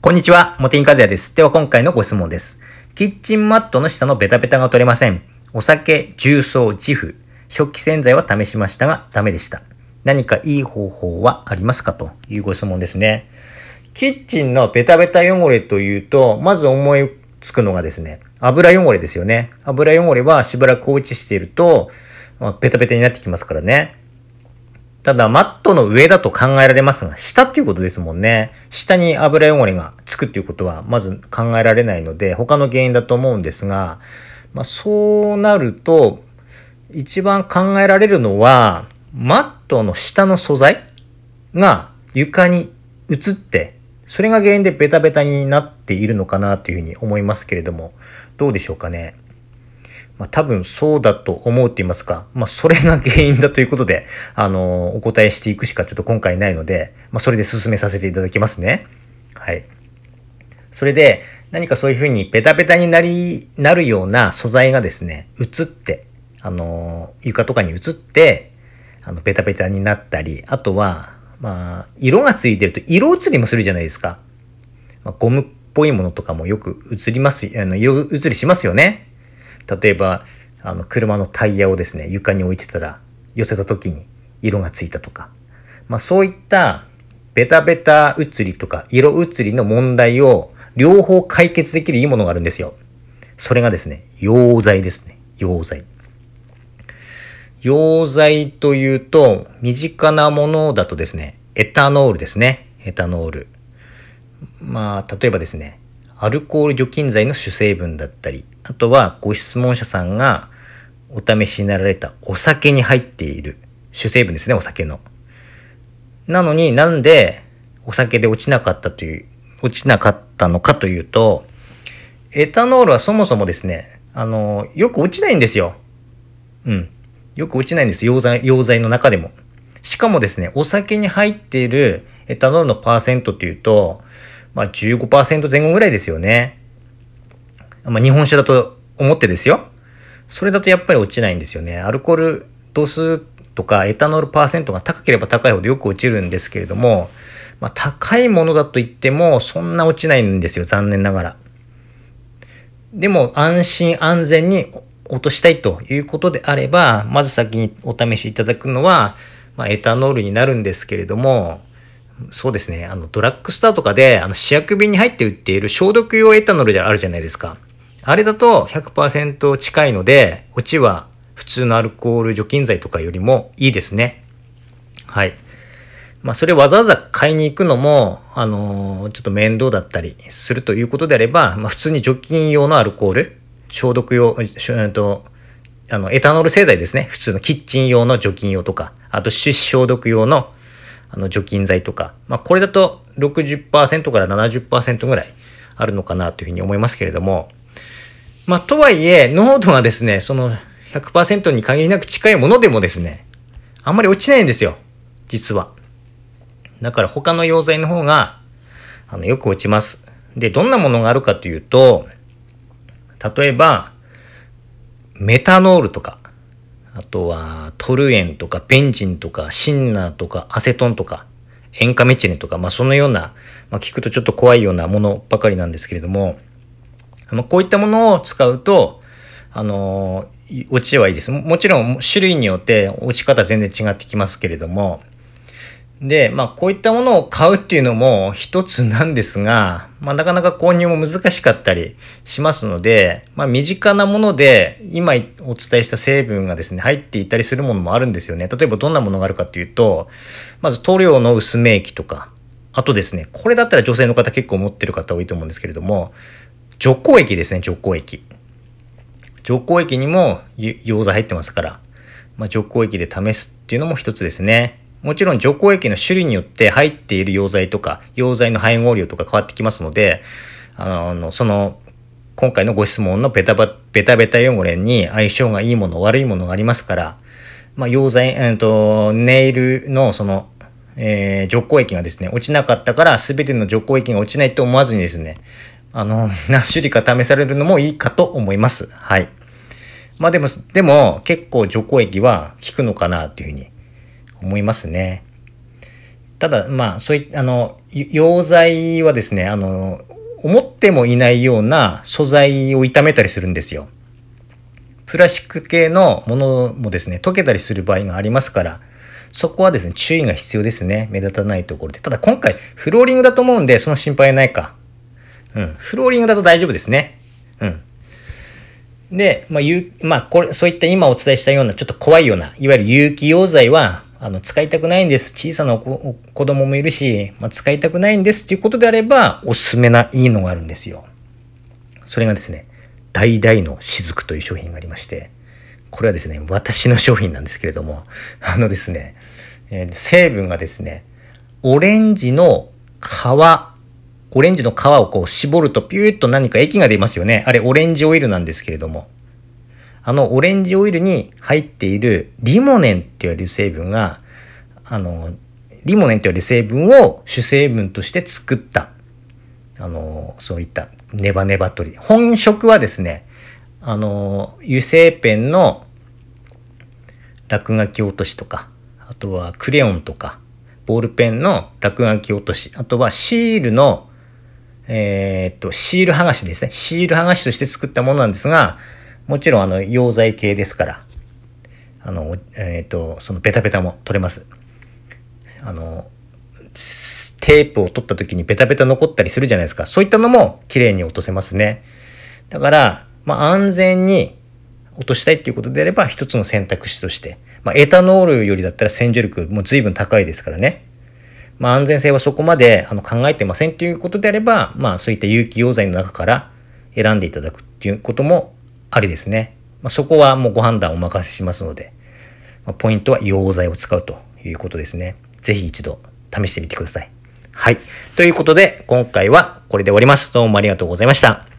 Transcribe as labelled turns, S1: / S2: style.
S1: こんにちは、モテインカズヤです。では今回のご質問です。キッチンマットの下のベタベタが取れません。お酒、重曹、自負、食器洗剤は試しましたがダメでした。何かいい方法はありますか？というご質問ですね。キッチンのベタベタ汚れというと、まず思いつくのがですね、油汚れですよね。油汚れはしばらく放置していると、まあ、ベタベタになってきますからね。ただ、マットの上だと考えられますが、下っていうことですもんね。下に油汚れがつくっていうことは、まず考えられないので、他の原因だと思うんですが、まあ、そうなると、一番考えられるのは、マットの下の素材が床に移って、それが原因でベタベタになっているのかなというふうに思いますけれども、どうでしょうかね。まあ、多分そうだと思うって言いますか、まあ、それが原因だということで、あの、お答えしていくしかちょっと今回ないので、まあ、それで進めさせていただきますね。はい。それで、何かそういうふうにベタベタになり、なるような素材がですね、映って、あの、床とかに映って、あの、ベタベタになったり、あとは、まあ、色がついてると色移りもするじゃないですか。まあ、ゴムっぽいものとかもよく映ります、あの、色移りしますよね。例えば、あの、車のタイヤをですね、床に置いてたら、寄せた時に色がついたとか。まあそういったベタベタ移りとか色移りの問題を両方解決できるいいものがあるんですよ。それがですね、溶剤ですね。溶剤。溶剤というと、身近なものだとですね、エタノールですね。エタノール。まあ、例えばですね、アルコール除菌剤の主成分だったり、あとはご質問者さんがお試しになられたお酒に入っている主成分ですね、お酒の。なのになんでお酒で落ちなかったという、落ちなかったのかというと、エタノールはそもそもですね、あの、よく落ちないんですよ。うん。よく落ちないんです。溶剤、溶剤の中でも。しかもですね、お酒に入っているエタノールのパーセントっていうと、まあ15%前後ぐらいですよね。まあ日本酒だと思ってですよ。それだとやっぱり落ちないんですよね。アルコール度数とかエタノールパーセントが高ければ高いほどよく落ちるんですけれども、まあ高いものだと言ってもそんな落ちないんですよ。残念ながら。でも安心安全に落としたいということであれば、まず先にお試しいただくのは、まあ、エタノールになるんですけれども、そうですね。あの、ドラッグストアとかで、あの、試薬瓶に入って売っている消毒用エタノールじゃあるじゃないですか。あれだと100%近いので、落ちは普通のアルコール除菌剤とかよりもいいですね。はい。まあ、それわざわざ買いに行くのも、あのー、ちょっと面倒だったりするということであれば、まあ、普通に除菌用のアルコール、消毒用、えっと、あの、エタノール製剤ですね。普通のキッチン用の除菌用とか、あと手指消毒用のあの除菌剤とか、まあ、これだと60%から70%ぐらいあるのかなというふうに思いますけれども、まあ、とはいえ、濃度がですね、その100%に限りなく近いものでもですね、あんまり落ちないんですよ。実は。だから他の溶剤の方が、あの、よく落ちます。で、どんなものがあるかというと、例えば、メタノールとか、あとはトルエンとかベンジンとかシンナーとかアセトンとか塩化メチネとか、まあそのような、まあ聞くとちょっと怖いようなものばかりなんですけれども、まあこういったものを使うと、あのー、落ちはいいです。もちろん種類によって落ち方全然違ってきますけれども、で、まあ、こういったものを買うっていうのも一つなんですが、まあ、なかなか購入も難しかったりしますので、まあ、身近なもので、今お伝えした成分がですね、入っていたりするものもあるんですよね。例えばどんなものがあるかっていうと、まず塗料の薄め液とか、あとですね、これだったら女性の方結構持ってる方多いと思うんですけれども、除光液ですね、除光液。除光液にも溶剤入ってますから、まあ、除光液で試すっていうのも一つですね。もちろん除光液の種類によって入っている溶剤とか、溶剤の配合量とか変わってきますので、あの、その、今回のご質問のベタバベタベタ汚れに相性がいいもの、悪いものがありますから、まあ、溶剤、えっ、ー、と、ネイルのその、えー、除光液がですね、落ちなかったから、すべての除光液が落ちないと思わずにですね、あの、何種類か試されるのもいいかと思います。はい。まあでも、でも、結構除光液は効くのかなっていうふうに思いますね。ただ、まあ、そういった、あの、溶剤はですね、あの、思ってもいないような素材を傷めたりするんですよ。プラスチック系のものもですね、溶けたりする場合がありますから、そこはですね、注意が必要ですね。目立たないところで。ただ今回、フローリングだと思うんで、その心配ないか。うん。フローリングだと大丈夫ですね。うん。で、まあ、ゆまあ、これ、そういった今お伝えしたようなちょっと怖いような、いわゆる有機溶剤は、あの、使いたくないんです。小さな子供もいるし、まあ、使いたくないんですっていうことであれば、おすすめないいのがあるんですよ。それがですね、大々の雫という商品がありまして、これはですね、私の商品なんですけれども、あのですね、えー、成分がですね、オレンジの皮、オレンジの皮をこう絞るとピューッと何か液が出ますよね。あれオレンジオイルなんですけれども、あのオレンジオイルに入っているリモネンって言われる成分が、あの、リモネンって言われる成分を主成分として作った、あの、そういったネバネバ取り。本職はですね、あの、油性ペンの落書き落としとか、あとはクレヨンとか、ボールペンの落書き落とし、あとはシールの、えー、っと、シール剥がしですね。シール剥がしとして作ったものなんですが、もちろんあの溶剤系ですから、あの、えっ、ー、と、そのベタベタも取れます。あの、テープを取った時にベタベタ残ったりするじゃないですか。そういったのも綺麗に落とせますね。だから、まあ安全に落としたいっていうことであれば一つの選択肢として、まあエタノールよりだったら洗浄力も随分高いですからね。まあ安全性はそこまであの考えてませんっていうことであれば、まあそういった有機溶剤の中から選んでいただくっていうこともありですね。まあ、そこはもうご判断お任せしますので、まあ、ポイントは溶剤を使うということですね。ぜひ一度試してみてください。はい。ということで、今回はこれで終わります。どうもありがとうございました。